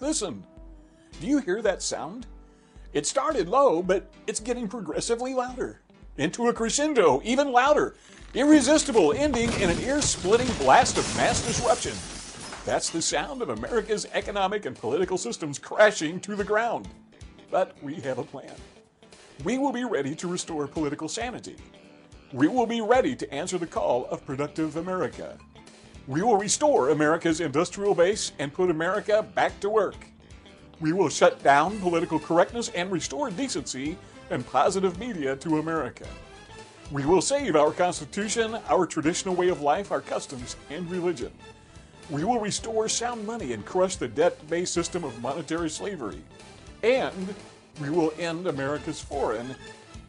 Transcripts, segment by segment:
Listen. Do you hear that sound? It started low, but it's getting progressively louder. Into a crescendo, even louder. Irresistible, ending in an ear splitting blast of mass disruption. That's the sound of America's economic and political systems crashing to the ground. But we have a plan. We will be ready to restore political sanity. We will be ready to answer the call of productive America. We will restore America's industrial base and put America back to work. We will shut down political correctness and restore decency and positive media to America. We will save our Constitution, our traditional way of life, our customs, and religion. We will restore sound money and crush the debt based system of monetary slavery. And we will end America's foreign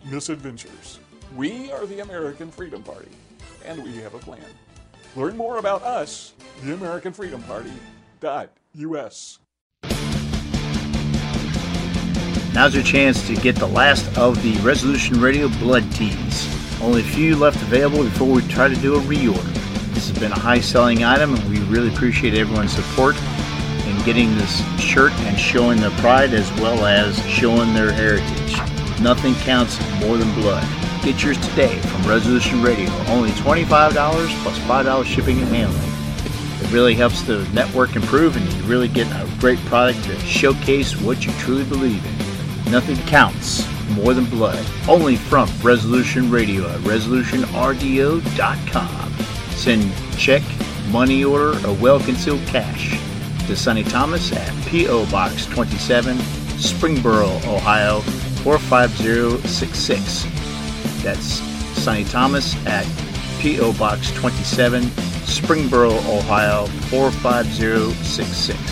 misadventures. We are the American Freedom Party, and we have a plan. Learn more about us, the American Freedom. Now's your chance to get the last of the Resolution Radio blood tees. Only a few left available before we try to do a reorder. This has been a high selling item, and we really appreciate everyone's support in getting this shirt and showing their pride as well as showing their heritage. Nothing counts more than blood. Get yours today from Resolution Radio. Only $25 plus $5 shipping and handling. It really helps the network improve and you really get a great product to showcase what you truly believe in. Nothing counts more than blood. Only from Resolution Radio at resolutionrdo.com. Send check, money order, or well concealed cash to Sonny Thomas at P.O. Box 27, Springboro, Ohio 45066. That's Sonny Thomas at P.O. Box 27, Springboro, Ohio 45066.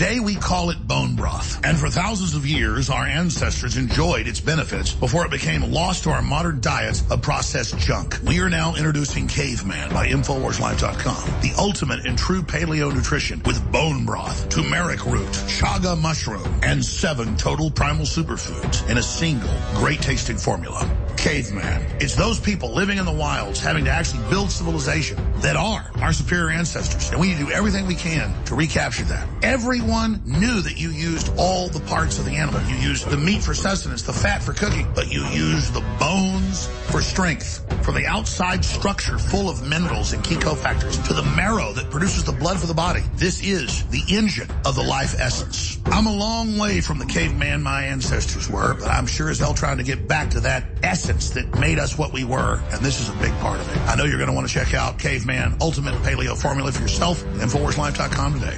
Today we call it bone broth. And for thousands of years, our ancestors enjoyed its benefits before it became lost to our modern diets of processed junk. We are now introducing Caveman by InfoWarsLife.com, the ultimate in true paleo nutrition with bone broth, turmeric root, chaga mushroom, and seven total primal superfoods in a single great tasting formula. Caveman. It's those people living in the wilds having to actually build civilization that are our superior ancestors. And we need to do everything we can to recapture that. Everyone knew that you used all the parts of the animal. You used the meat for sustenance, the fat for cooking, but you used the bones for strength. From the outside structure full of minerals and key cofactors to the marrow that produces the blood for the body. This is the engine of the life essence. I'm a long way from the caveman my ancestors were, but I'm sure as hell trying to get back to that essence that made us what we were, and this is a big part of it. I know you're going to want to check out Caveman Ultimate Paleo Formula for yourself at InfoWarsLife.com today.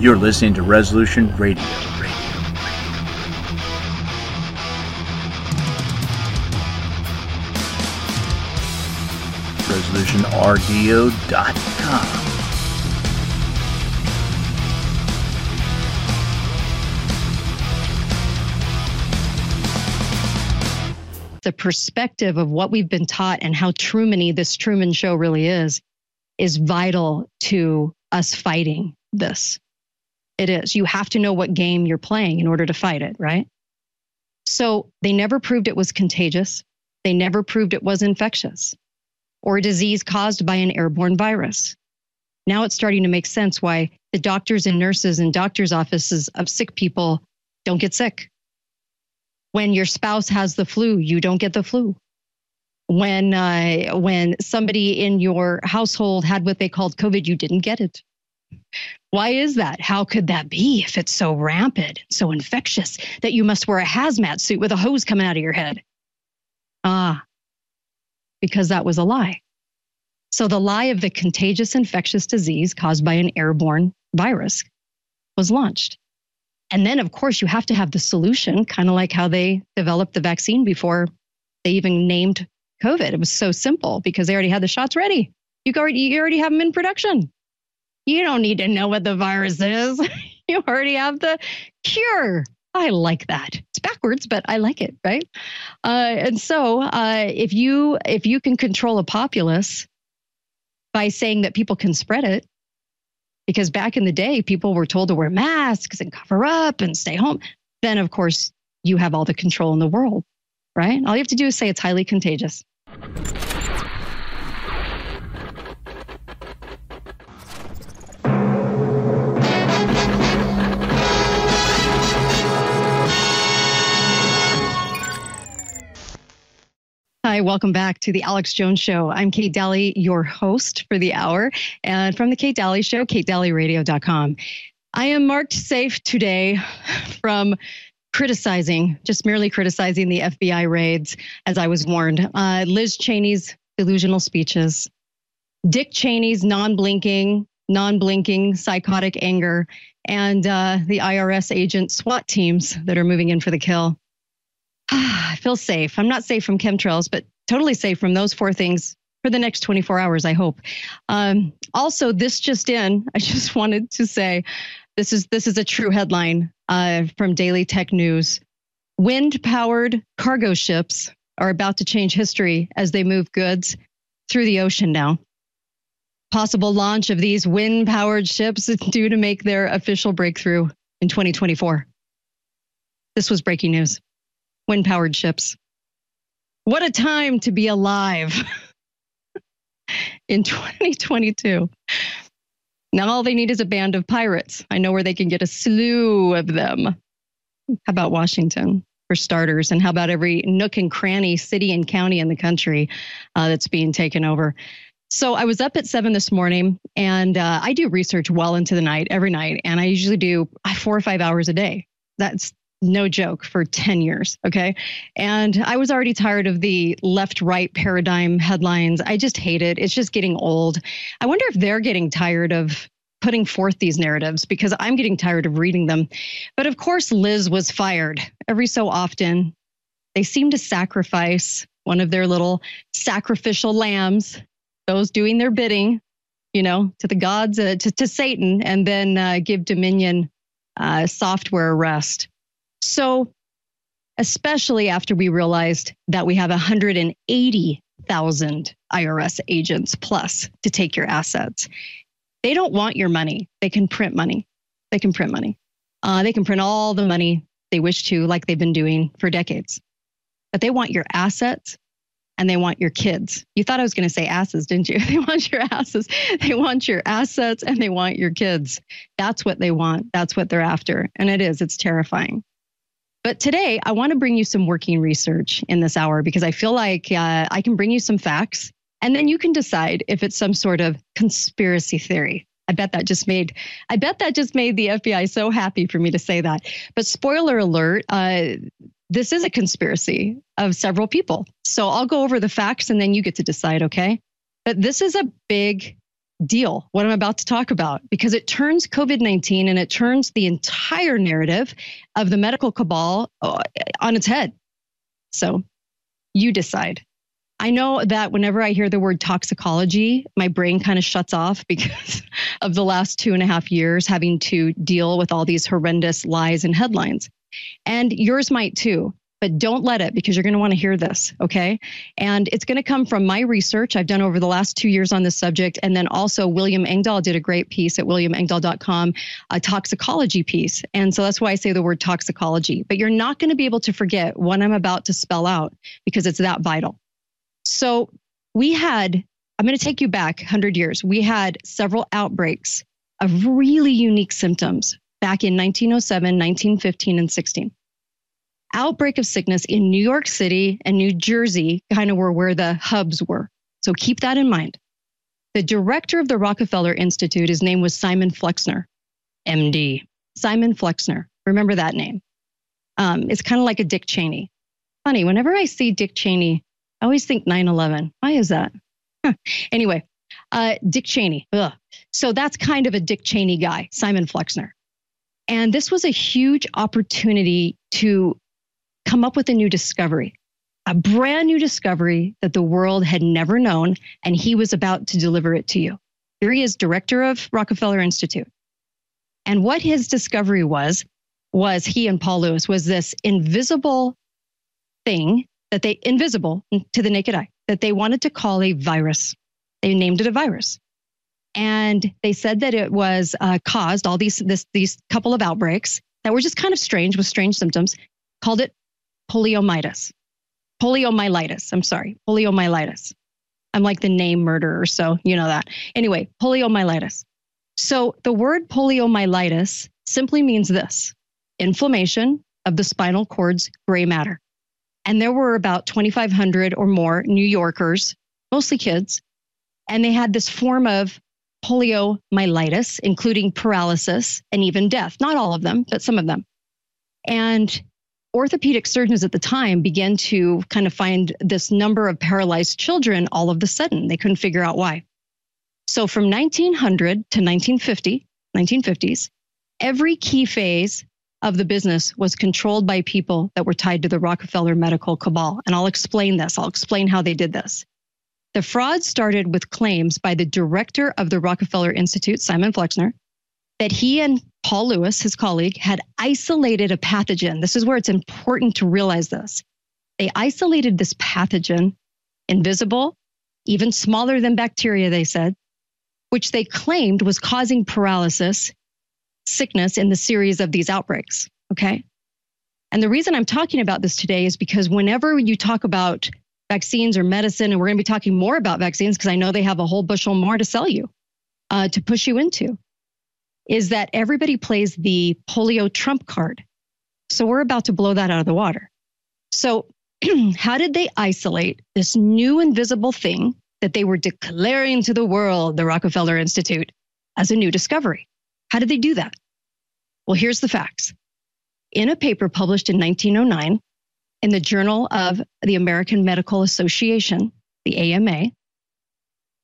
You're listening to Resolution Radio. ResolutionRDO.com. the perspective of what we've been taught and how Truman this Truman show really is, is vital to us fighting this. It is. You have to know what game you're playing in order to fight it, right? So they never proved it was contagious. They never proved it was infectious or a disease caused by an airborne virus. Now it's starting to make sense why the doctors and nurses and doctors' offices of sick people don't get sick. When your spouse has the flu, you don't get the flu. When uh, when somebody in your household had what they called COVID, you didn't get it. Why is that? How could that be if it's so rampant, so infectious that you must wear a hazmat suit with a hose coming out of your head? Ah, because that was a lie. So the lie of the contagious infectious disease caused by an airborne virus was launched. And then, of course, you have to have the solution, kind of like how they developed the vaccine before they even named COVID. It was so simple because they already had the shots ready. You already, you already have them in production. You don't need to know what the virus is. you already have the cure. I like that. It's backwards, but I like it, right? Uh, and so, uh, if you if you can control a populace by saying that people can spread it, because back in the day, people were told to wear masks and cover up and stay home. Then, of course, you have all the control in the world, right? All you have to do is say it's highly contagious. Hi, welcome back to the Alex Jones Show. I'm Kate Dalley, your host for the hour, and from the Kate Dalley Show, katedalleyradio.com. I am marked safe today from criticizing, just merely criticizing the FBI raids, as I was warned. Uh, Liz Cheney's delusional speeches, Dick Cheney's non blinking, non blinking psychotic anger, and uh, the IRS agent SWAT teams that are moving in for the kill. I feel safe. I'm not safe from chemtrails, but totally safe from those four things for the next 24 hours, I hope. Um, also, this just in, I just wanted to say this is this is a true headline uh, from Daily Tech News. Wind powered cargo ships are about to change history as they move goods through the ocean now. Possible launch of these wind powered ships is due to make their official breakthrough in 2024. This was breaking news. Wind powered ships. What a time to be alive in 2022. Now all they need is a band of pirates. I know where they can get a slew of them. How about Washington? for starters, and how about every nook and cranny, city and county in the country uh, that's being taken over? So I was up at seven this morning, and uh, I do research well into the night every night, and I usually do four or five hours a day. That's no joke for 10 years. Okay. And I was already tired of the left right paradigm headlines. I just hate it. It's just getting old. I wonder if they're getting tired of putting forth these narratives because I'm getting tired of reading them. But of course, Liz was fired every so often. They seem to sacrifice one of their little sacrificial lambs, those doing their bidding, you know, to the gods, uh, to, to Satan, and then uh, give Dominion uh, software arrest. So, especially after we realized that we have 180,000 IRS agents plus to take your assets. They don't want your money. They can print money. They can print money. Uh, they can print all the money they wish to, like they've been doing for decades. But they want your assets and they want your kids. You thought I was going to say asses, didn't you? They want your asses. They want your assets and they want your kids. That's what they want. That's what they're after. And it is, it's terrifying. But today, I want to bring you some working research in this hour because I feel like uh, I can bring you some facts and then you can decide if it's some sort of conspiracy theory. I bet that just made I bet that just made the FBI so happy for me to say that. But spoiler alert, uh, this is a conspiracy of several people. So I'll go over the facts and then you get to decide, okay? But this is a big deal, what I'm about to talk about, because it turns COVID 19 and it turns the entire narrative of the medical cabal uh, on its head. So you decide. I know that whenever I hear the word toxicology, my brain kind of shuts off because of the last two and a half years having to deal with all these horrendous lies and headlines. And yours might too but don't let it because you're going to want to hear this. Okay. And it's going to come from my research I've done over the last two years on this subject. And then also, William Engdahl did a great piece at williamengdahl.com, a toxicology piece. And so that's why I say the word toxicology. But you're not going to be able to forget what I'm about to spell out because it's that vital. So we had, I'm going to take you back 100 years. We had several outbreaks of really unique symptoms back in 1907, 1915, and 16. Outbreak of sickness in New York City and New Jersey kind of were where the hubs were. So keep that in mind. The director of the Rockefeller Institute, his name was Simon Flexner, MD. Simon Flexner. Remember that name. Um, it's kind of like a Dick Cheney. Funny, whenever I see Dick Cheney, I always think 9 11. Why is that? Anyway, uh, Dick Cheney. Ugh. So that's kind of a Dick Cheney guy, Simon Flexner. And this was a huge opportunity to come up with a new discovery, a brand new discovery that the world had never known, and he was about to deliver it to you. Here he is, director of Rockefeller Institute. And what his discovery was, was he and Paul Lewis was this invisible thing that they invisible to the naked eye that they wanted to call a virus. They named it a virus, and they said that it was uh, caused all these this these couple of outbreaks that were just kind of strange with strange symptoms. Called it poliomyelitis. Poliomyelitis. I'm sorry, poliomyelitis. I'm like the name murderer, so you know that. Anyway, poliomyelitis. So the word poliomyelitis simply means this inflammation of the spinal cord's gray matter. And there were about 2,500 or more New Yorkers, mostly kids. And they had this form of poliomyelitis, including paralysis and even death. Not all of them, but some of them. And orthopedic surgeons at the time began to kind of find this number of paralyzed children all of a sudden. They couldn't figure out why. So from 1900 to 1950, 1950s, every key phase of the business was controlled by people that were tied to the Rockefeller medical cabal. And I'll explain this. I'll explain how they did this. The fraud started with claims by the director of the Rockefeller Institute, Simon Flexner, that he and Paul Lewis, his colleague, had isolated a pathogen. This is where it's important to realize this. They isolated this pathogen, invisible, even smaller than bacteria, they said, which they claimed was causing paralysis, sickness in the series of these outbreaks. Okay. And the reason I'm talking about this today is because whenever you talk about vaccines or medicine, and we're going to be talking more about vaccines because I know they have a whole bushel more to sell you, uh, to push you into is that everybody plays the polio trump card. So we're about to blow that out of the water. So, how did they isolate this new invisible thing that they were declaring to the world, the Rockefeller Institute, as a new discovery? How did they do that? Well, here's the facts. In a paper published in 1909 in the Journal of the American Medical Association, the AMA,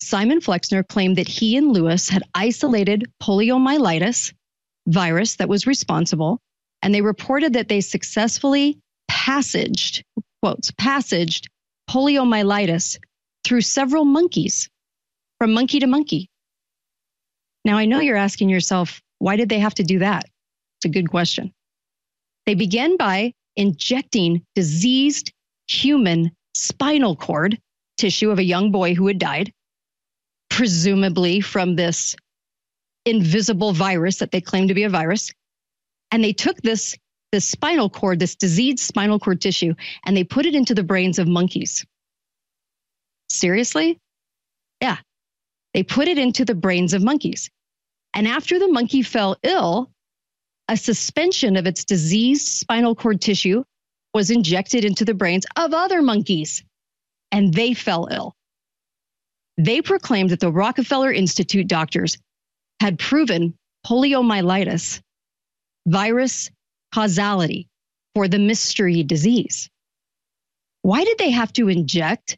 Simon Flexner claimed that he and Lewis had isolated poliomyelitis virus that was responsible, and they reported that they successfully passaged, quotes, passaged poliomyelitis through several monkeys from monkey to monkey. Now, I know you're asking yourself, why did they have to do that? It's a good question. They began by injecting diseased human spinal cord tissue of a young boy who had died presumably from this invisible virus that they claim to be a virus. And they took this, this spinal cord, this diseased spinal cord tissue, and they put it into the brains of monkeys. Seriously? Yeah. They put it into the brains of monkeys. And after the monkey fell ill, a suspension of its diseased spinal cord tissue was injected into the brains of other monkeys, and they fell ill. They proclaimed that the Rockefeller Institute doctors had proven poliomyelitis virus causality for the mystery disease. Why did they have to inject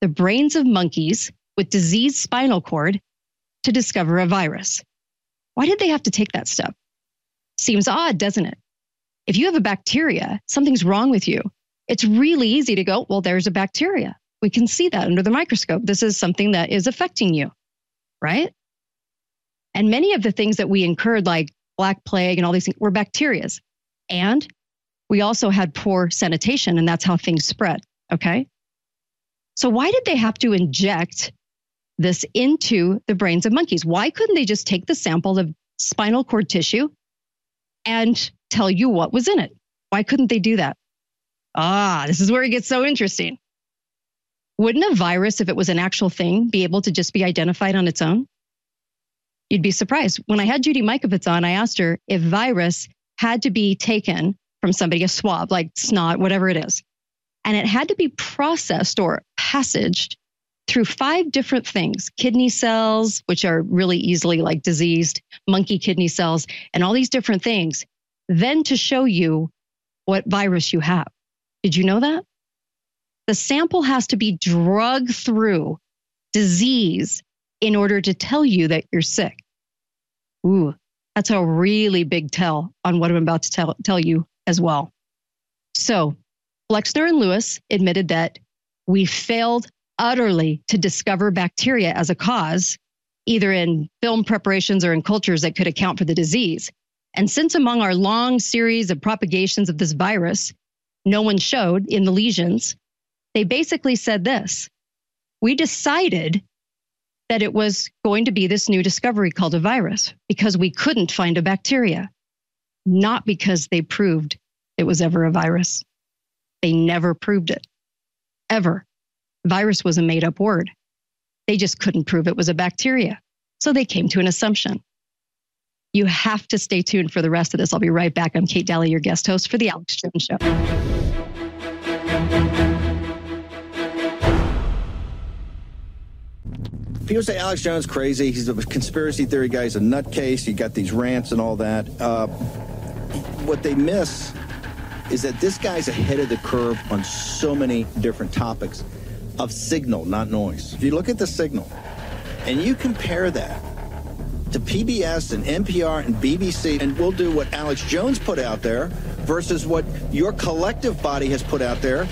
the brains of monkeys with diseased spinal cord to discover a virus? Why did they have to take that step? Seems odd, doesn't it? If you have a bacteria, something's wrong with you. It's really easy to go, well, there's a bacteria. We can see that under the microscope. This is something that is affecting you, right? And many of the things that we incurred, like Black Plague and all these things, were bacterias. And we also had poor sanitation, and that's how things spread. Okay. So, why did they have to inject this into the brains of monkeys? Why couldn't they just take the sample of spinal cord tissue and tell you what was in it? Why couldn't they do that? Ah, this is where it gets so interesting. Wouldn't a virus, if it was an actual thing, be able to just be identified on its own? You'd be surprised. When I had Judy Mikovits on, I asked her if virus had to be taken from somebody, a swab, like snot, whatever it is, and it had to be processed or passaged through five different things kidney cells, which are really easily like diseased, monkey kidney cells, and all these different things, then to show you what virus you have. Did you know that? The sample has to be drug through disease in order to tell you that you're sick. Ooh, that's a really big tell on what I'm about to tell, tell you as well. So, Flexner and Lewis admitted that we failed utterly to discover bacteria as a cause, either in film preparations or in cultures that could account for the disease. And since among our long series of propagations of this virus, no one showed in the lesions they basically said this We decided that it was going to be this new discovery called a virus because we couldn't find a bacteria, not because they proved it was ever a virus. They never proved it, ever. Virus was a made up word. They just couldn't prove it was a bacteria. So they came to an assumption. You have to stay tuned for the rest of this. I'll be right back. I'm Kate Dalley, your guest host for The Alex Jones Show. People say Alex Jones is crazy. He's a conspiracy theory guy. He's a nutcase. He got these rants and all that. Uh, what they miss is that this guy's ahead of the curve on so many different topics of signal, not noise. If you look at the signal and you compare that to PBS and NPR and BBC, and we'll do what Alex Jones put out there versus what your collective body has put out there.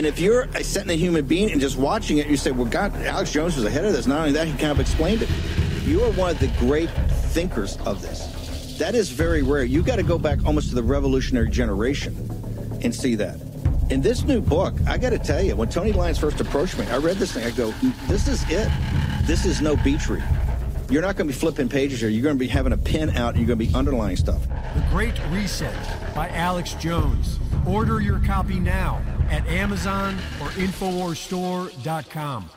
And if you're a a human being and just watching it, you say, well, God, Alex Jones was ahead of this. Not only that, he kind of explained it. You are one of the great thinkers of this. That is very rare. You got to go back almost to the revolutionary generation and see that. In this new book, I got to tell you, when Tony Lyons first approached me, I read this thing. I go, this is it. This is no beach read. You're not going to be flipping pages here. You're going to be having a pen out and you're going to be underlining stuff. The Great Reset by Alex Jones. Order your copy now at Amazon or InfoWarsStore.com.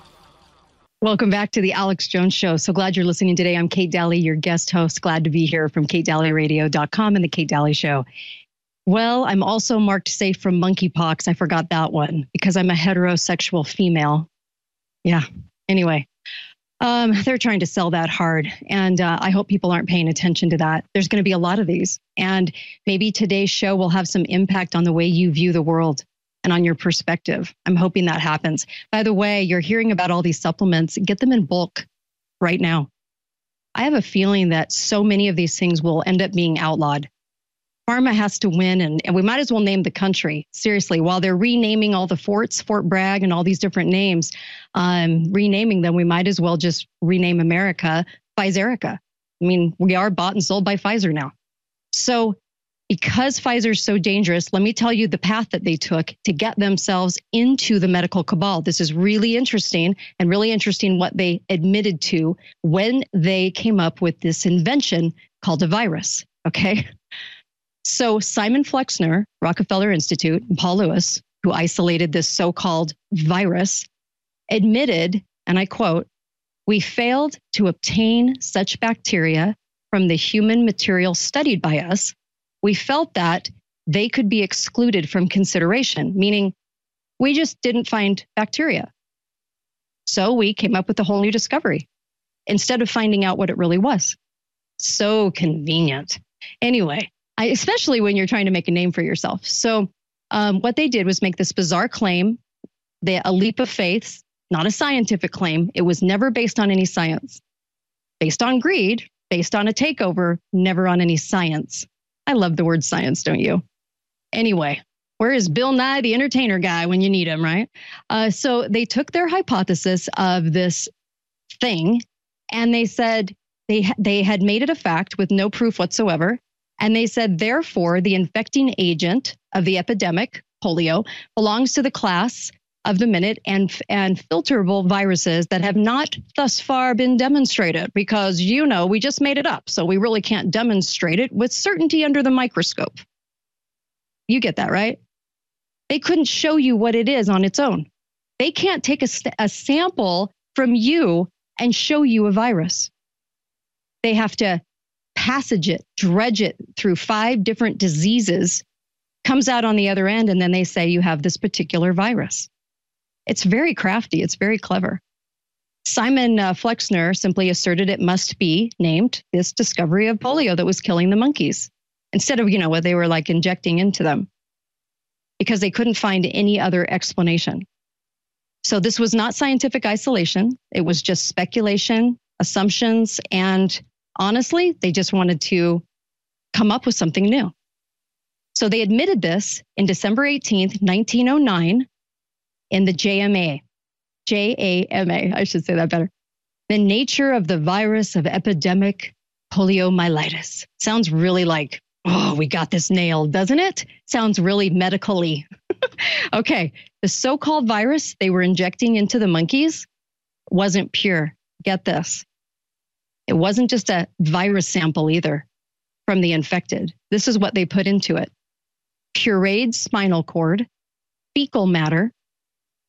Welcome back to the Alex Jones Show. So glad you're listening today. I'm Kate Dalley, your guest host. Glad to be here from KateDalleyRadio.com and the Kate Dalley Show. Well, I'm also marked safe from monkeypox. I forgot that one because I'm a heterosexual female. Yeah. Anyway, um, they're trying to sell that hard. And uh, I hope people aren't paying attention to that. There's going to be a lot of these. And maybe today's show will have some impact on the way you view the world and on your perspective. I'm hoping that happens. By the way, you're hearing about all these supplements, get them in bulk right now. I have a feeling that so many of these things will end up being outlawed. Pharma has to win, and, and we might as well name the country. Seriously, while they're renaming all the forts, Fort Bragg, and all these different names, um, renaming them, we might as well just rename America Pfizerica. I mean, we are bought and sold by Pfizer now. So because Pfizer is so dangerous, let me tell you the path that they took to get themselves into the medical cabal. This is really interesting and really interesting what they admitted to when they came up with this invention called a virus. Okay. So Simon Flexner, Rockefeller Institute, and Paul Lewis, who isolated this so called virus, admitted, and I quote, we failed to obtain such bacteria from the human material studied by us we felt that they could be excluded from consideration, meaning we just didn't find bacteria. So we came up with a whole new discovery instead of finding out what it really was. So convenient. Anyway, I, especially when you're trying to make a name for yourself. So, um, what they did was make this bizarre claim, the, a leap of faith, not a scientific claim. It was never based on any science, based on greed, based on a takeover, never on any science. I love the word science, don't you? Anyway, where is Bill Nye, the entertainer guy, when you need him, right? Uh, so they took their hypothesis of this thing and they said they, they had made it a fact with no proof whatsoever. And they said, therefore, the infecting agent of the epidemic, polio, belongs to the class of the minute and and filterable viruses that have not thus far been demonstrated because you know we just made it up. So we really can't demonstrate it with certainty under the microscope. You get that right? They couldn't show you what it is on its own. They can't take a, a sample from you and show you a virus. They have to passage it dredge it through five different diseases comes out on the other end and then they say you have this particular virus it's very crafty, it's very clever. Simon uh, Flexner simply asserted it must be named this discovery of polio that was killing the monkeys instead of, you know, what they were like injecting into them because they couldn't find any other explanation. So this was not scientific isolation. It was just speculation, assumptions, and honestly, they just wanted to come up with something new. So they admitted this in December 18th, 1909, in the JMA, JAMA, I should say that better. The nature of the virus of epidemic poliomyelitis. Sounds really like, oh, we got this nailed, doesn't it? Sounds really medically. okay, the so called virus they were injecting into the monkeys wasn't pure. Get this. It wasn't just a virus sample either from the infected. This is what they put into it pureed spinal cord, fecal matter,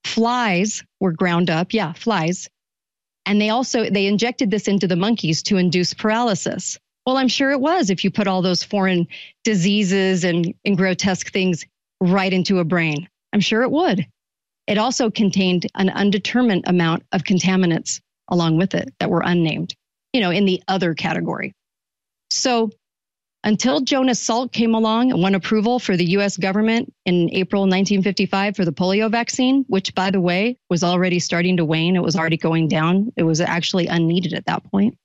flies were ground up. Yeah, flies. And they also they injected this into the monkeys to induce paralysis. Well, I'm sure it was if you put all those foreign diseases and, and grotesque things right into a brain. I'm sure it would. It also contained an undetermined amount of contaminants along with it that were unnamed, you know, in the other category. So until Jonas Salk came along and won approval for the US government in April 1955 for the polio vaccine, which, by the way, was already starting to wane. It was already going down. It was actually unneeded at that point.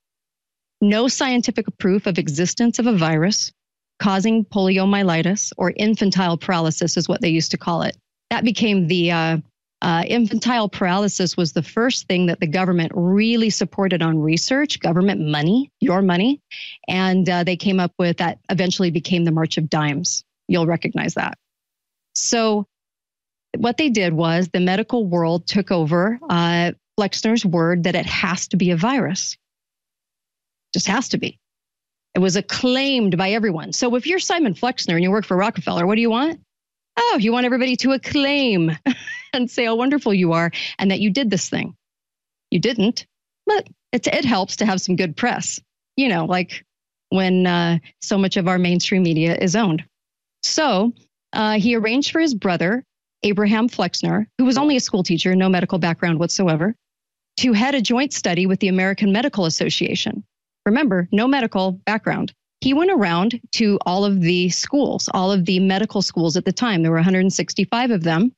No scientific proof of existence of a virus causing poliomyelitis or infantile paralysis is what they used to call it. That became the uh, uh, infantile paralysis was the first thing that the government really supported on research, government money, your money. And uh, they came up with that eventually became the March of Dimes. You'll recognize that. So, what they did was the medical world took over uh, Flexner's word that it has to be a virus. Just has to be. It was acclaimed by everyone. So, if you're Simon Flexner and you work for Rockefeller, what do you want? Oh, you want everybody to acclaim and say how wonderful you are and that you did this thing. You didn't, but it, it helps to have some good press, you know, like when uh, so much of our mainstream media is owned. So uh, he arranged for his brother, Abraham Flexner, who was only a school teacher, no medical background whatsoever, to head a joint study with the American Medical Association. Remember, no medical background he went around to all of the schools, all of the medical schools at the time. There were 165 of them.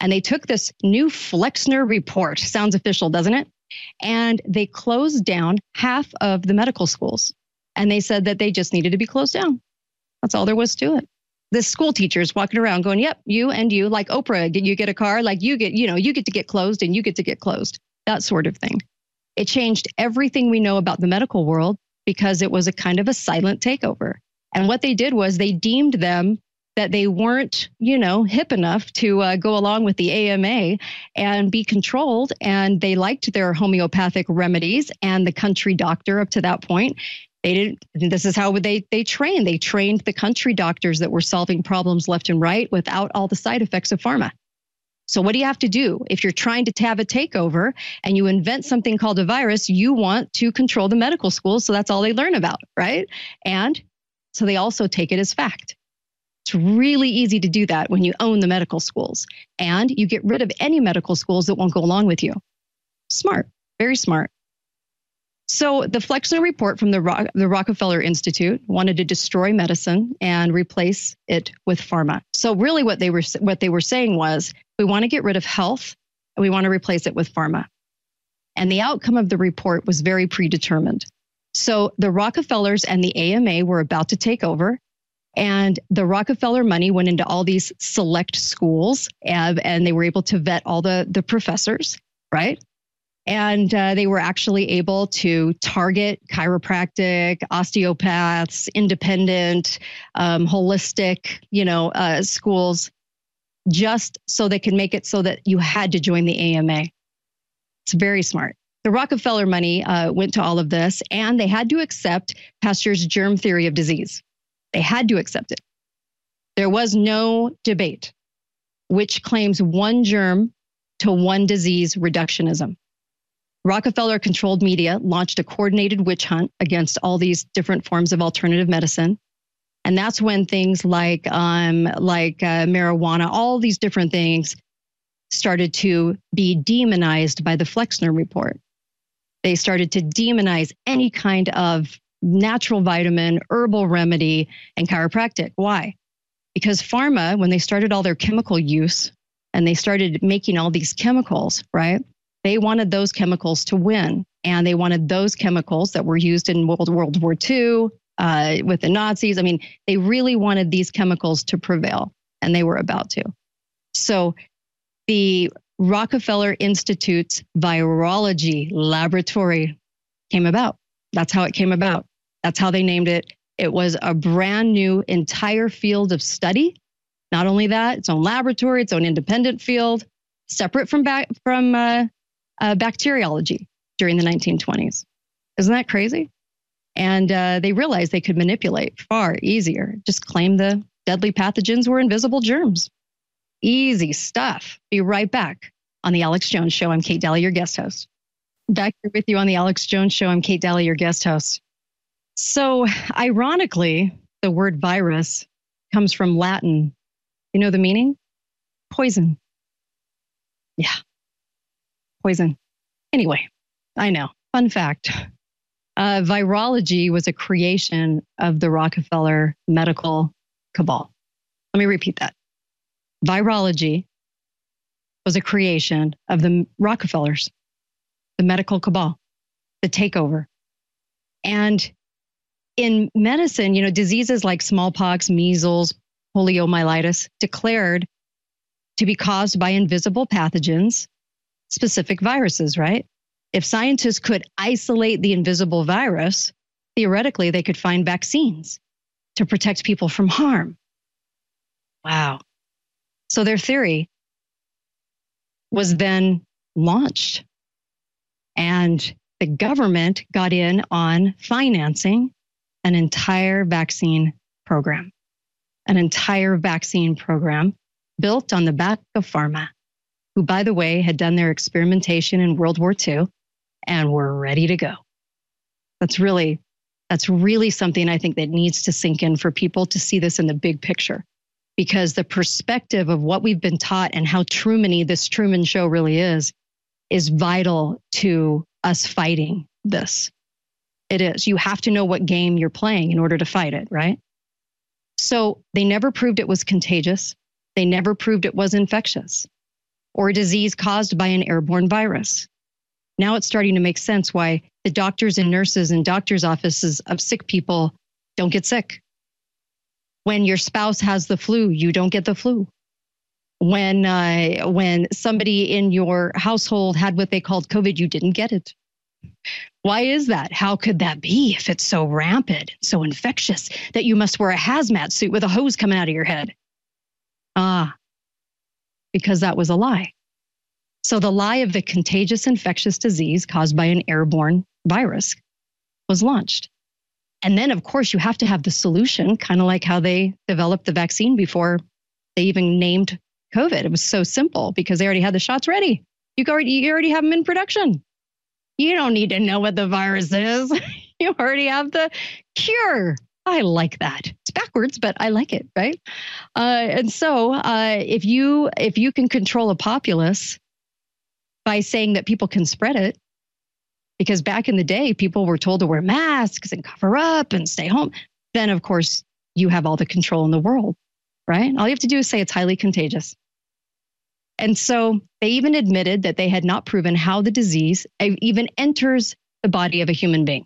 And they took this new Flexner report. Sounds official, doesn't it? And they closed down half of the medical schools. And they said that they just needed to be closed down. That's all there was to it. The school teachers walking around going, yep, you and you, like Oprah, did you get a car? Like you get, you know, you get to get closed and you get to get closed. That sort of thing. It changed everything we know about the medical world because it was a kind of a silent takeover. And what they did was they deemed them that they weren't, you know, hip enough to uh, go along with the AMA and be controlled. And they liked their homeopathic remedies and the country doctor up to that point. They didn't. This is how they they trained. They trained the country doctors that were solving problems left and right without all the side effects of pharma. So, what do you have to do? If you're trying to have a takeover and you invent something called a virus, you want to control the medical schools. So, that's all they learn about, right? And so they also take it as fact. It's really easy to do that when you own the medical schools and you get rid of any medical schools that won't go along with you. Smart, very smart. So the Flexner report from the, the Rockefeller Institute wanted to destroy medicine and replace it with pharma. So really, what they were what they were saying was, we want to get rid of health and we want to replace it with pharma. And the outcome of the report was very predetermined. So the Rockefellers and the AMA were about to take over. And the Rockefeller money went into all these select schools, and, they were able to vet all the, the professors, right? and uh, they were actually able to target chiropractic osteopaths independent um, holistic you know uh, schools just so they could make it so that you had to join the ama it's very smart. The rockefeller money uh, went to all of this and they had to accept pasteur's germ theory of disease they had to accept it there was no debate which claims one germ to one disease reductionism Rockefeller controlled media launched a coordinated witch hunt against all these different forms of alternative medicine. And that's when things like um, like uh, marijuana, all these different things started to be demonized by the Flexner report. They started to demonize any kind of natural vitamin, herbal remedy, and chiropractic. Why? Because pharma, when they started all their chemical use and they started making all these chemicals, right? They wanted those chemicals to win. And they wanted those chemicals that were used in World, World War II uh, with the Nazis. I mean, they really wanted these chemicals to prevail, and they were about to. So the Rockefeller Institute's virology laboratory came about. That's how it came about. That's how they named it. It was a brand new entire field of study. Not only that, its own laboratory, its own independent field, separate from from uh, uh, bacteriology during the 1920s. Isn't that crazy? And uh, they realized they could manipulate far easier. Just claim the deadly pathogens were invisible germs. Easy stuff. Be right back on The Alex Jones Show. I'm Kate Dalley, your guest host. Back here with you on The Alex Jones Show. I'm Kate Dalley, your guest host. So, ironically, the word virus comes from Latin. You know the meaning? Poison. Yeah. Poison. Anyway, I know. Fun fact uh, virology was a creation of the Rockefeller medical cabal. Let me repeat that. Virology was a creation of the Rockefellers, the medical cabal, the takeover. And in medicine, you know, diseases like smallpox, measles, poliomyelitis declared to be caused by invisible pathogens, specific viruses, right? If scientists could isolate the invisible virus, theoretically, they could find vaccines to protect people from harm. Wow. So their theory was then launched. And the government got in on financing an entire vaccine program, an entire vaccine program built on the back of pharma, who, by the way, had done their experimentation in World War II and were ready to go. That's really, that's really something I think that needs to sink in for people to see this in the big picture. Because the perspective of what we've been taught and how Truman this Truman show really is, is vital to us fighting this. It is. You have to know what game you're playing in order to fight it, right? So they never proved it was contagious. They never proved it was infectious or a disease caused by an airborne virus. Now it's starting to make sense why the doctors and nurses and doctors' offices of sick people don't get sick. When your spouse has the flu, you don't get the flu. When uh, when somebody in your household had what they called COVID, you didn't get it. Why is that? How could that be if it's so rampant, so infectious that you must wear a hazmat suit with a hose coming out of your head? Ah, because that was a lie. So the lie of the contagious infectious disease caused by an airborne virus was launched. And then, of course, you have to have the solution, kind of like how they developed the vaccine before they even named COVID. It was so simple because they already had the shots ready. You already, you already have them in production. You don't need to know what the virus is. you already have the cure. I like that. It's backwards, but I like it, right? Uh, and so, uh, if you if you can control a populace by saying that people can spread it, because back in the day, people were told to wear masks and cover up and stay home, then of course you have all the control in the world, right? All you have to do is say it's highly contagious. And so they even admitted that they had not proven how the disease even enters the body of a human being.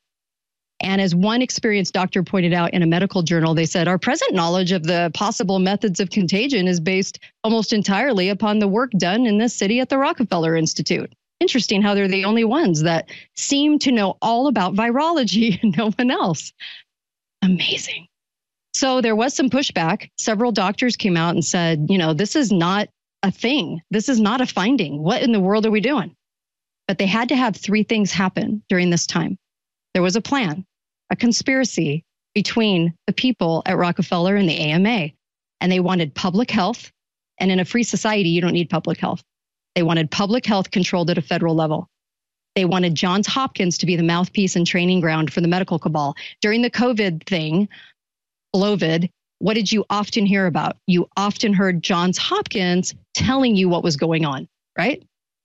And as one experienced doctor pointed out in a medical journal, they said, Our present knowledge of the possible methods of contagion is based almost entirely upon the work done in this city at the Rockefeller Institute. Interesting how they're the only ones that seem to know all about virology and no one else. Amazing. So there was some pushback. Several doctors came out and said, you know, this is not a thing. This is not a finding. What in the world are we doing? But they had to have three things happen during this time. There was a plan, a conspiracy between the people at Rockefeller and the AMA. And they wanted public health. And in a free society, you don't need public health. They wanted public health controlled at a federal level. They wanted Johns Hopkins to be the mouthpiece and training ground for the medical cabal. During the COVID thing, COVID, what did you often hear about? You often heard Johns Hopkins telling you what was going on, right?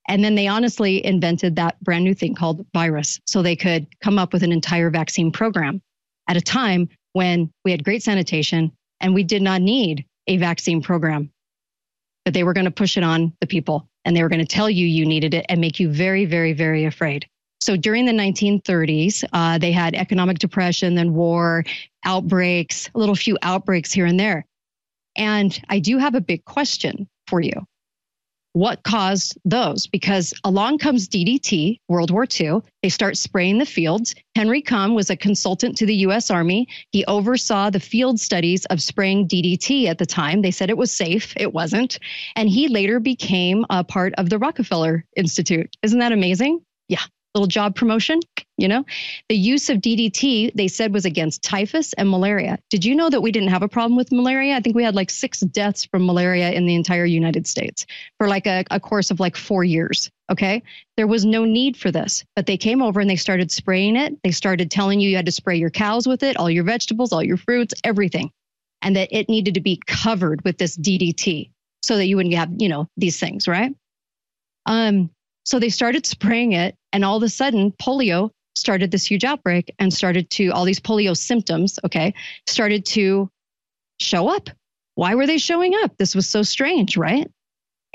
And then they honestly invented that brand new thing called virus so they could come up with an entire vaccine program at a time when we had great sanitation and we did not need a vaccine program. But they were going to push it on the people and they were going to tell you you needed it and make you very, very, very afraid. So during the 1930s, uh, they had economic depression, then war, outbreaks, a little few outbreaks here and there. And I do have a big question for you. What caused those? Because along comes DDT, World War II. They start spraying the fields. Henry Kumm was a consultant to the US Army. He oversaw the field studies of spraying DDT at the time. They said it was safe, it wasn't. And he later became a part of the Rockefeller Institute. Isn't that amazing? Yeah little job promotion, you know? The use of DDT, they said, was against typhus and malaria. Did you know that we didn't have a problem with malaria? I think we had like six deaths from malaria in the entire United States for like a, a course of like four years. Okay. There was no need for this, but they came over and they started spraying it. They started telling you you had to spray your cows with it, all your vegetables, all your fruits, everything. And that it needed to be covered with this DDT so that you wouldn't have, you know, these things, right? Um, so they started spraying it, and all of a sudden, polio started this huge outbreak and started to all these polio symptoms, okay, started to show up. Why were they showing up? This was so strange, right?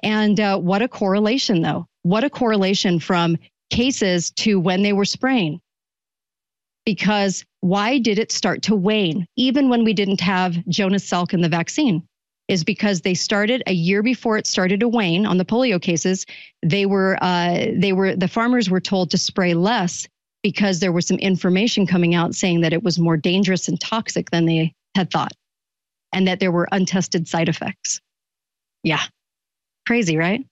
And uh, what a correlation, though. What a correlation from cases to when they were spraying. Because why did it start to wane, even when we didn't have Jonas Salk in the vaccine? Is because they started a year before it started to wane on the polio cases. They were, uh, they were, the farmers were told to spray less because there was some information coming out saying that it was more dangerous and toxic than they had thought and that there were untested side effects. Yeah. Crazy, right?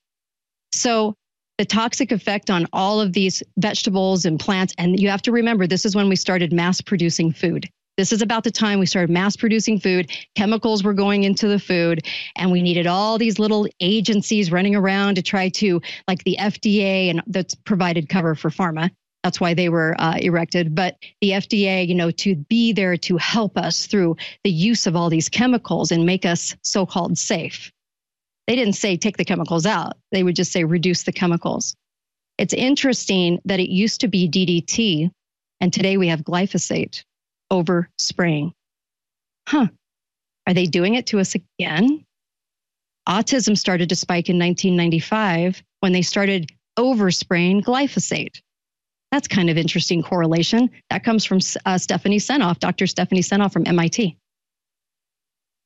So the toxic effect on all of these vegetables and plants. And you have to remember, this is when we started mass producing food. This is about the time we started mass producing food. Chemicals were going into the food, and we needed all these little agencies running around to try to, like the FDA, and that's provided cover for pharma. That's why they were uh, erected. But the FDA, you know, to be there to help us through the use of all these chemicals and make us so called safe. They didn't say take the chemicals out, they would just say reduce the chemicals. It's interesting that it used to be DDT, and today we have glyphosate over spraying. Huh. Are they doing it to us again? Autism started to spike in 1995 when they started overspraying glyphosate. That's kind of interesting correlation. That comes from uh, Stephanie Seneff, Dr. Stephanie Seneff from MIT.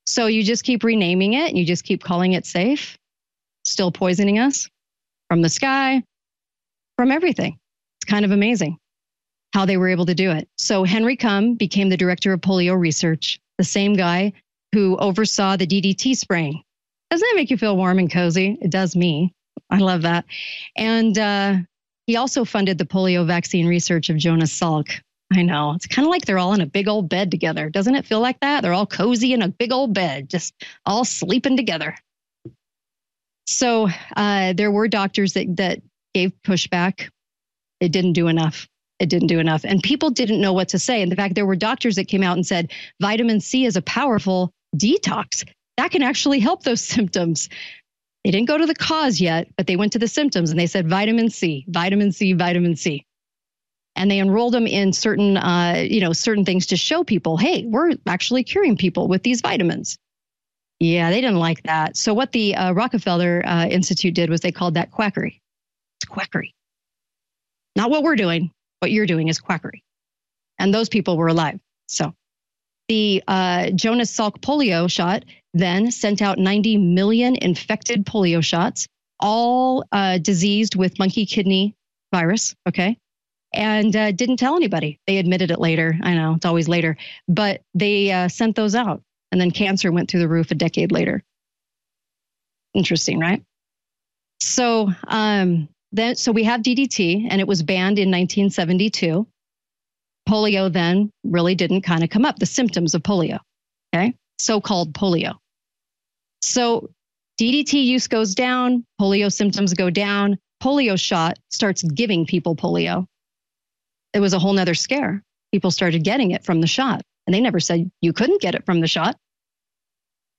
So you just keep renaming it and you just keep calling it safe, still poisoning us from the sky, from everything. It's kind of amazing how they were able to do it. So Henry Kumm became the director of polio research, the same guy who oversaw the DDT spraying. Doesn't that make you feel warm and cozy? It does me. I love that. And uh, he also funded the polio vaccine research of Jonas Salk. I know. It's kind of like they're all in a big old bed together. Doesn't it feel like that? They're all cozy in a big old bed, just all sleeping together. So uh, there were doctors that, that gave pushback. It didn't do enough. It didn't do enough. And people didn't know what to say. And the fact there were doctors that came out and said vitamin C is a powerful detox that can actually help those symptoms. They didn't go to the cause yet, but they went to the symptoms and they said vitamin C, vitamin C, vitamin C and they enrolled them in certain, uh, you know, certain things to show people, hey, we're actually curing people with these vitamins. Yeah, they didn't like that. So what the uh, Rockefeller uh, Institute did was they called that quackery. It's quackery. Not what we're doing. What you're doing is quackery. And those people were alive. So the uh, Jonas Salk polio shot then sent out 90 million infected polio shots, all uh, diseased with monkey kidney virus. Okay and uh, didn't tell anybody. They admitted it later. I know it's always later, but they uh, sent those out. And then cancer went through the roof a decade later. Interesting, right? So, um, then, so we have DDT, and it was banned in 1972. Polio then really didn't kind of come up, the symptoms of polio, okay? So called polio. So DDT use goes down, polio symptoms go down, polio shot starts giving people polio it was a whole nother scare. People started getting it from the shot, and they never said you couldn't get it from the shot.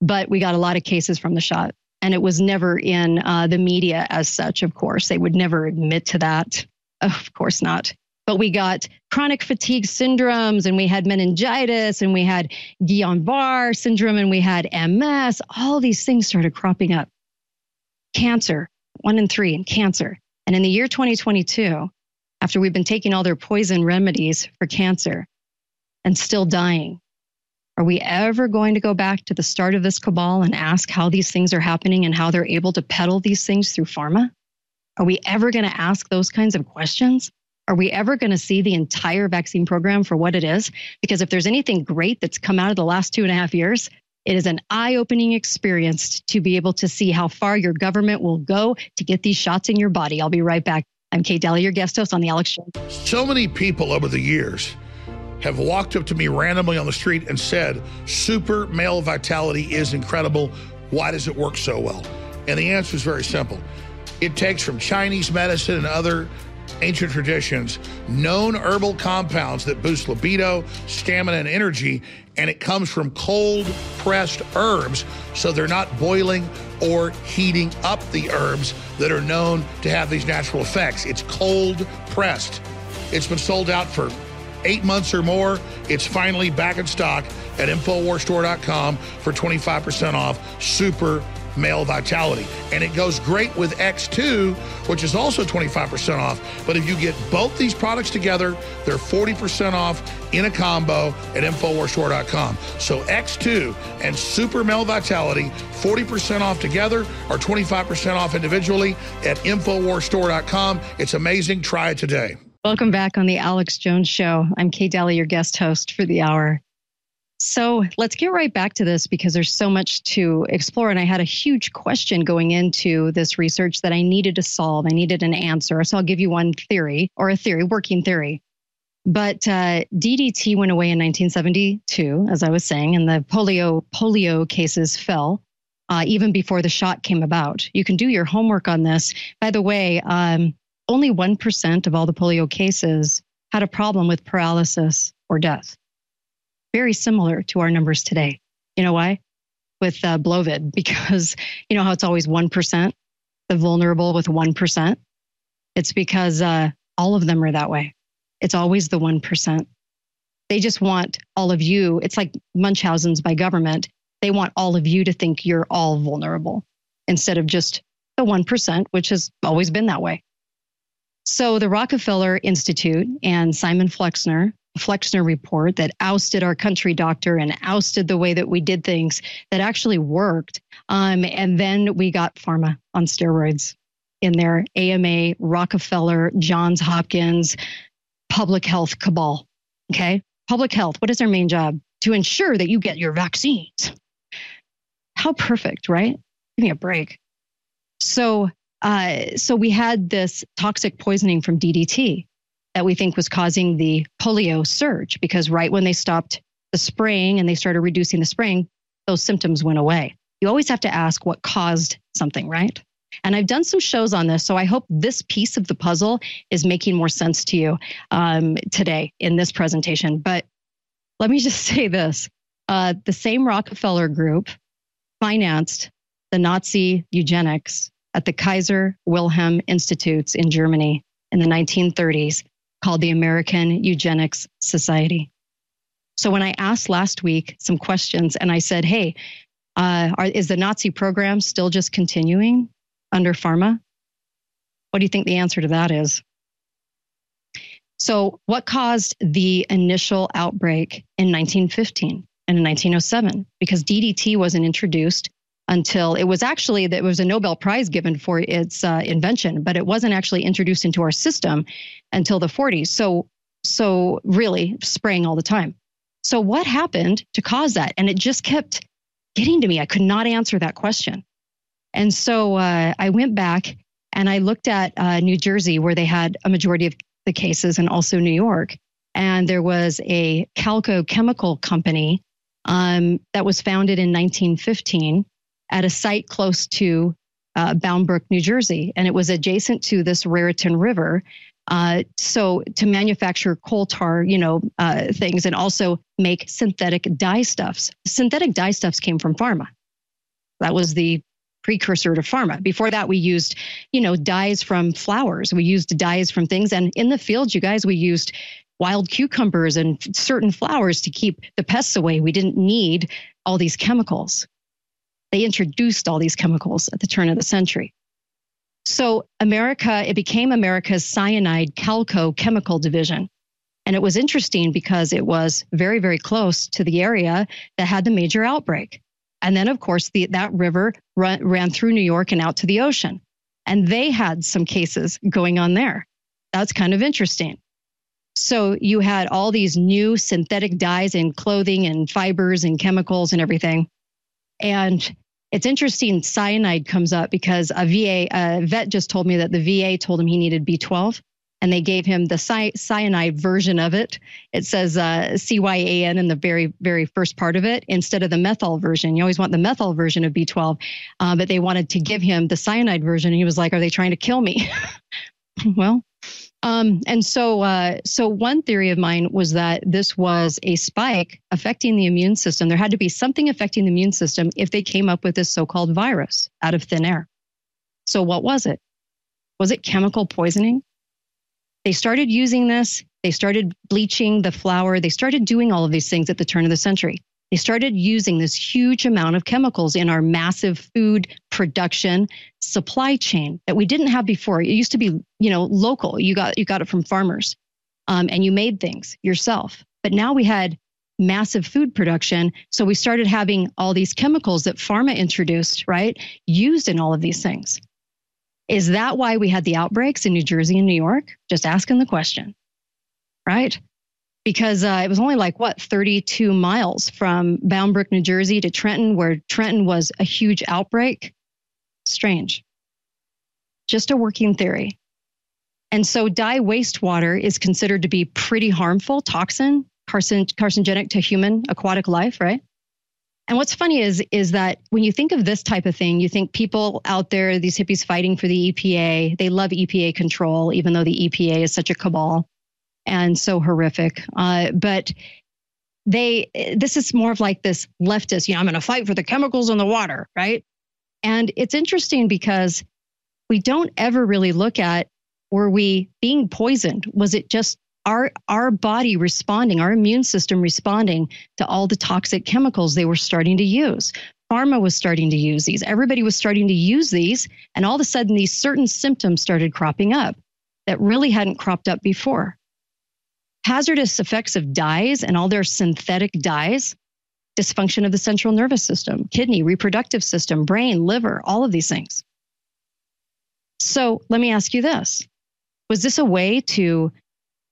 But we got a lot of cases from the shot, and it was never in uh, the media as such, of course. They would never admit to that. Of course not. But we got chronic fatigue syndromes, and we had meningitis, and we had Guillain Barre syndrome, and we had MS. All these things started cropping up. Cancer, one in three, and cancer. And in the year 2022, after we've been taking all their poison remedies for cancer and still dying? Are we ever going to go back to the start of this cabal and ask how these things are happening and how they're able to peddle these things through pharma? Are we ever going to ask those kinds of questions? Are we ever going to see the entire vaccine program for what it is? Because if there's anything great that's come out of the last two and a half years, it is an eye opening experience to be able to see how far your government will go to get these shots in your body. I'll be right back. I'm Kate Dalley, your guest host on The Alex Show. So many people over the years have walked up to me randomly on the street and said, Super male vitality is incredible. Why does it work so well? And the answer is very simple. It takes from Chinese medicine and other ancient traditions, known herbal compounds that boost libido, stamina, and energy, and it comes from cold pressed herbs, so they're not boiling or heating up the herbs that are known to have these natural effects. It's cold pressed. It's been sold out for eight months or more. It's finally back in stock at InfoWarsStore.com for 25% off. Super male vitality. And it goes great with X2, which is also 25% off. But if you get both these products together, they're 40% off in a combo at InfoWarsStore.com. So X2 and Super Male Vitality, 40% off together or 25% off individually at InfoWarsStore.com. It's amazing. Try it today. Welcome back on the Alex Jones Show. I'm Kate Dalley, your guest host for the hour. So let's get right back to this because there's so much to explore. And I had a huge question going into this research that I needed to solve. I needed an answer. So I'll give you one theory or a theory, working theory. But uh, DDT went away in 1972, as I was saying, and the polio polio cases fell uh, even before the shot came about. You can do your homework on this. By the way, um, only 1% of all the polio cases had a problem with paralysis or death very similar to our numbers today. You know why? With uh, Blovid, because you know how it's always 1%, the vulnerable with 1%. It's because uh, all of them are that way. It's always the 1%. They just want all of you, it's like Munchausen's by government. They want all of you to think you're all vulnerable instead of just the 1%, which has always been that way. So the Rockefeller Institute and Simon Flexner Flexner report that ousted our country doctor and ousted the way that we did things that actually worked. Um, and then we got pharma on steroids in their AMA, Rockefeller, Johns Hopkins, public health cabal. Okay. Public health, what is their main job? To ensure that you get your vaccines. How perfect, right? Give me a break. So, uh, so we had this toxic poisoning from DDT that we think was causing the polio surge because right when they stopped the spraying and they started reducing the spraying, those symptoms went away. You always have to ask what caused something, right? And I've done some shows on this, so I hope this piece of the puzzle is making more sense to you um, today in this presentation. But let me just say this uh, the same Rockefeller group financed the Nazi eugenics at the Kaiser Wilhelm Institutes in Germany in the 1930s called the American Eugenics Society. So when I asked last week some questions and I said, hey, uh, are, is the Nazi program still just continuing under pharma? What do you think the answer to that is? So, what caused the initial outbreak in 1915 and in 1907? Because DDT wasn't introduced until it was actually that was a Nobel Prize given for its uh, invention, but it wasn't actually introduced into our system until the 40s. So, so really spraying all the time. So, what happened to cause that? And it just kept getting to me. I could not answer that question. And so uh, I went back and I looked at uh, New Jersey, where they had a majority of the cases, and also New York. And there was a Calco chemical company um, that was founded in 1915 at a site close to uh, Bound Brook, New Jersey, and it was adjacent to this Raritan River. Uh, so to manufacture coal tar, you know, uh, things, and also make synthetic dye stuffs. Synthetic dye stuffs came from pharma. That was the precursor to pharma. Before that, we used, you know, dyes from flowers. We used dyes from things, and in the fields, you guys, we used wild cucumbers and certain flowers to keep the pests away. We didn't need all these chemicals. They introduced all these chemicals at the turn of the century. So America, it became America's cyanide Calco chemical division. And it was interesting because it was very, very close to the area that had the major outbreak. And then, of course, the, that river run, ran through New York and out to the ocean. And they had some cases going on there. That's kind of interesting. So you had all these new synthetic dyes in clothing and fibers and chemicals and everything. And it's interesting cyanide comes up because a VA a vet just told me that the VA told him he needed B12 and they gave him the cy- cyanide version of it. It says uh, CYAN in the very, very first part of it instead of the methyl version. You always want the methyl version of B12, uh, but they wanted to give him the cyanide version. And he was like, Are they trying to kill me? well, Um, and so, uh, so one theory of mine was that this was a spike affecting the immune system. There had to be something affecting the immune system if they came up with this so-called virus out of thin air. So, what was it? Was it chemical poisoning? They started using this. They started bleaching the flour. They started doing all of these things at the turn of the century. They started using this huge amount of chemicals in our massive food production supply chain that we didn't have before. It used to be, you know, local. You got you got it from farmers, um, and you made things yourself. But now we had massive food production, so we started having all these chemicals that pharma introduced, right, used in all of these things. Is that why we had the outbreaks in New Jersey and New York? Just asking the question, right? Because uh, it was only like what 32 miles from Bound Brook, New Jersey to Trenton, where Trenton was a huge outbreak. Strange. Just a working theory. And so dye wastewater is considered to be pretty harmful, toxin, carcin- carcinogenic to human aquatic life, right? And what's funny is is that when you think of this type of thing, you think people out there, these hippies fighting for the EPA, they love EPA control, even though the EPA is such a cabal and so horrific. Uh, but they, this is more of like this leftist, you know, I'm going to fight for the chemicals in the water, right? And it's interesting because we don't ever really look at were we being poisoned? Was it just our our body responding, our immune system responding to all the toxic chemicals they were starting to use? Pharma was starting to use these. Everybody was starting to use these, and all of a sudden, these certain symptoms started cropping up that really hadn't cropped up before hazardous effects of dyes and all their synthetic dyes, dysfunction of the central nervous system, kidney, reproductive system, brain, liver, all of these things. So let me ask you this Was this a way to?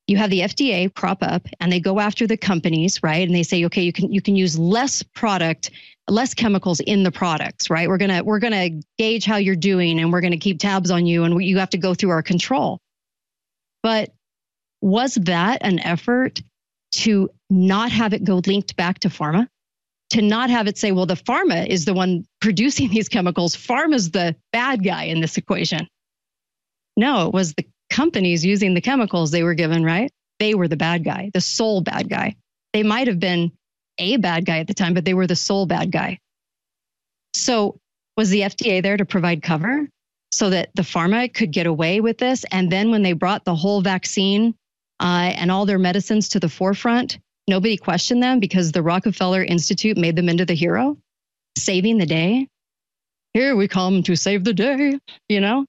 You have the FDA crop up and they go after the companies, right? And they say, okay, you can you can use less product, less chemicals in the products, right? We're gonna we're gonna gauge how you're doing and we're gonna keep tabs on you and you have to go through our control. But was that an effort to not have it go linked back to pharma? To not have it say, well, the pharma is the one producing these chemicals. Pharma's the bad guy in this equation. No, it was the companies using the chemicals they were given, right? They were the bad guy, the sole bad guy. They might have been a bad guy at the time, but they were the sole bad guy. So, was the FDA there to provide cover so that the pharma could get away with this? And then when they brought the whole vaccine uh, and all their medicines to the forefront. Nobody questioned them because the Rockefeller Institute made them into the hero, saving the day. Here we come to save the day, you know?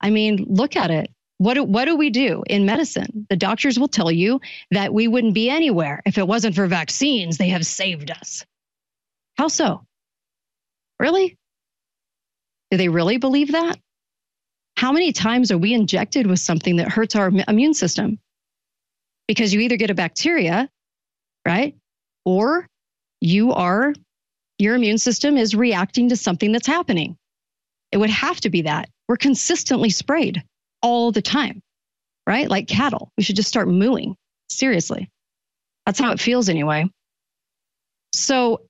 I mean, look at it. What do, what do we do in medicine? The doctors will tell you that we wouldn't be anywhere if it wasn't for vaccines. They have saved us. How so? Really? Do they really believe that? How many times are we injected with something that hurts our immune system? Because you either get a bacteria, right? Or you are, your immune system is reacting to something that's happening. It would have to be that. We're consistently sprayed all the time, right? Like cattle. We should just start mooing. Seriously. That's how it feels anyway. So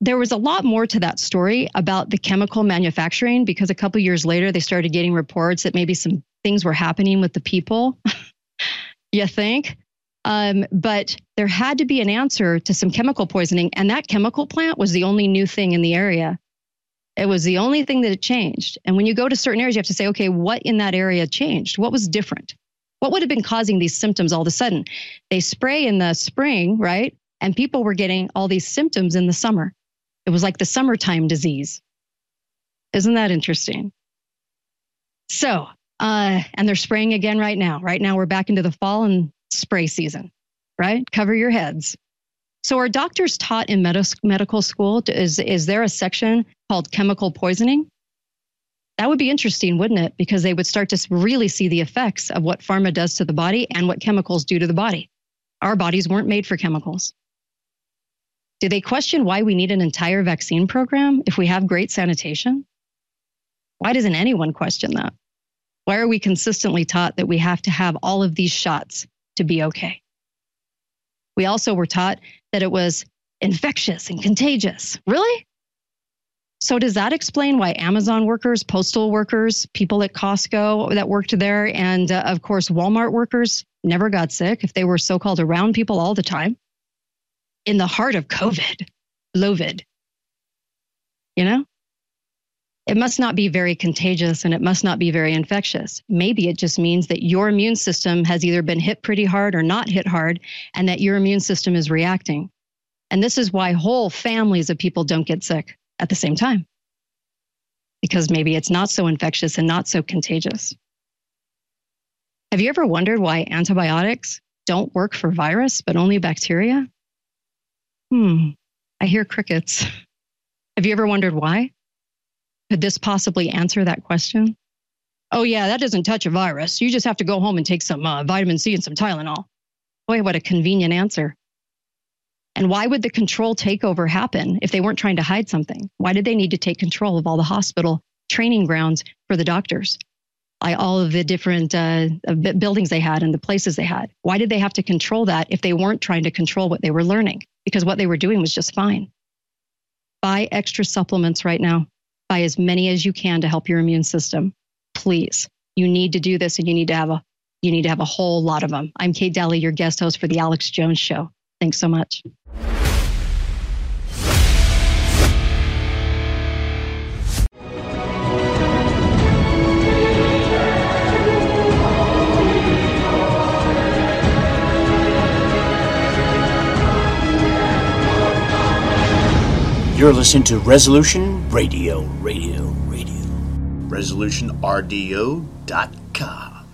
there was a lot more to that story about the chemical manufacturing because a couple years later they started getting reports that maybe some things were happening with the people. you think? Um, but there had to be an answer to some chemical poisoning. And that chemical plant was the only new thing in the area. It was the only thing that had changed. And when you go to certain areas, you have to say, okay, what in that area changed? What was different? What would have been causing these symptoms all of a sudden? They spray in the spring, right? And people were getting all these symptoms in the summer. It was like the summertime disease. Isn't that interesting? So, uh, and they're spraying again right now. Right now, we're back into the fall and spray season, right? Cover your heads. So, are doctors taught in med- medical school? Is, is there a section called chemical poisoning? That would be interesting, wouldn't it? Because they would start to really see the effects of what pharma does to the body and what chemicals do to the body. Our bodies weren't made for chemicals. Do they question why we need an entire vaccine program if we have great sanitation? Why doesn't anyone question that? Why are we consistently taught that we have to have all of these shots to be okay. We also were taught that it was infectious and contagious. Really? So does that explain why Amazon workers, postal workers, people at Costco that worked there, and uh, of course Walmart workers never got sick if they were so-called around people all the time? In the heart of COVID, Lovid. You know? It must not be very contagious and it must not be very infectious. Maybe it just means that your immune system has either been hit pretty hard or not hit hard, and that your immune system is reacting. And this is why whole families of people don't get sick at the same time, because maybe it's not so infectious and not so contagious. Have you ever wondered why antibiotics don't work for virus, but only bacteria? Hmm, I hear crickets. Have you ever wondered why? Could this possibly answer that question? Oh, yeah, that doesn't touch a virus. You just have to go home and take some uh, vitamin C and some Tylenol. Boy, what a convenient answer. And why would the control takeover happen if they weren't trying to hide something? Why did they need to take control of all the hospital training grounds for the doctors? all of the different uh, buildings they had and the places they had. Why did they have to control that if they weren't trying to control what they were learning? Because what they were doing was just fine. Buy extra supplements right now as many as you can to help your immune system. Please. You need to do this and you need to have a you need to have a whole lot of them. I'm Kate Dalley, your guest host for the Alex Jones show. Thanks so much. You're listening to Resolution Radio, Radio, Radio. ResolutionRDO.com.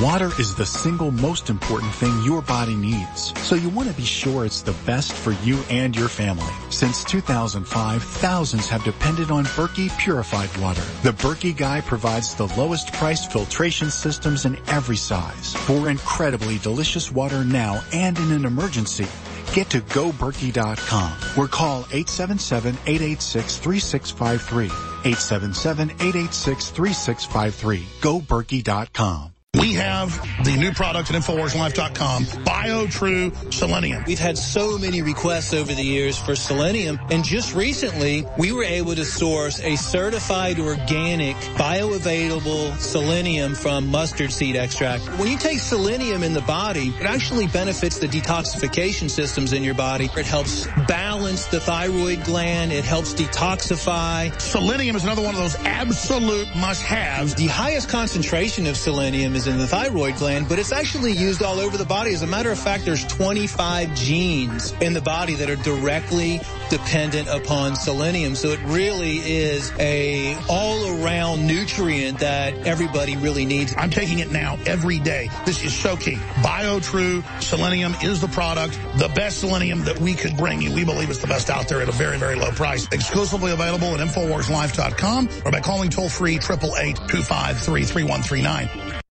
Water is the single most important thing your body needs, so you want to be sure it's the best for you and your family. Since 2005, thousands have depended on Berkey purified water. The Berkey Guy provides the lowest priced filtration systems in every size for incredibly delicious water now and in an emergency. Get to goberkey.com or call 877-886-3653. 877-886-3653. Goberkey.com. We have the new product at InfoWarsLife.com, BioTrue Selenium. We've had so many requests over the years for selenium, and just recently we were able to source a certified organic, bioavailable selenium from mustard seed extract. When you take selenium in the body, it actually benefits the detoxification systems in your body. It helps balance the thyroid gland. It helps detoxify. Selenium is another one of those absolute must-haves. The highest concentration of selenium in the thyroid gland, but it's actually used all over the body. As a matter of fact, there's 25 genes in the body that are directly dependent upon selenium. So it really is a all around nutrient that everybody really needs. I'm taking it now every day. This is so key. BioTrue Selenium is the product, the best selenium that we could bring you. We believe it's the best out there at a very, very low price. Exclusively available at InfoWarsLife.com or by calling toll free 888 253 3139.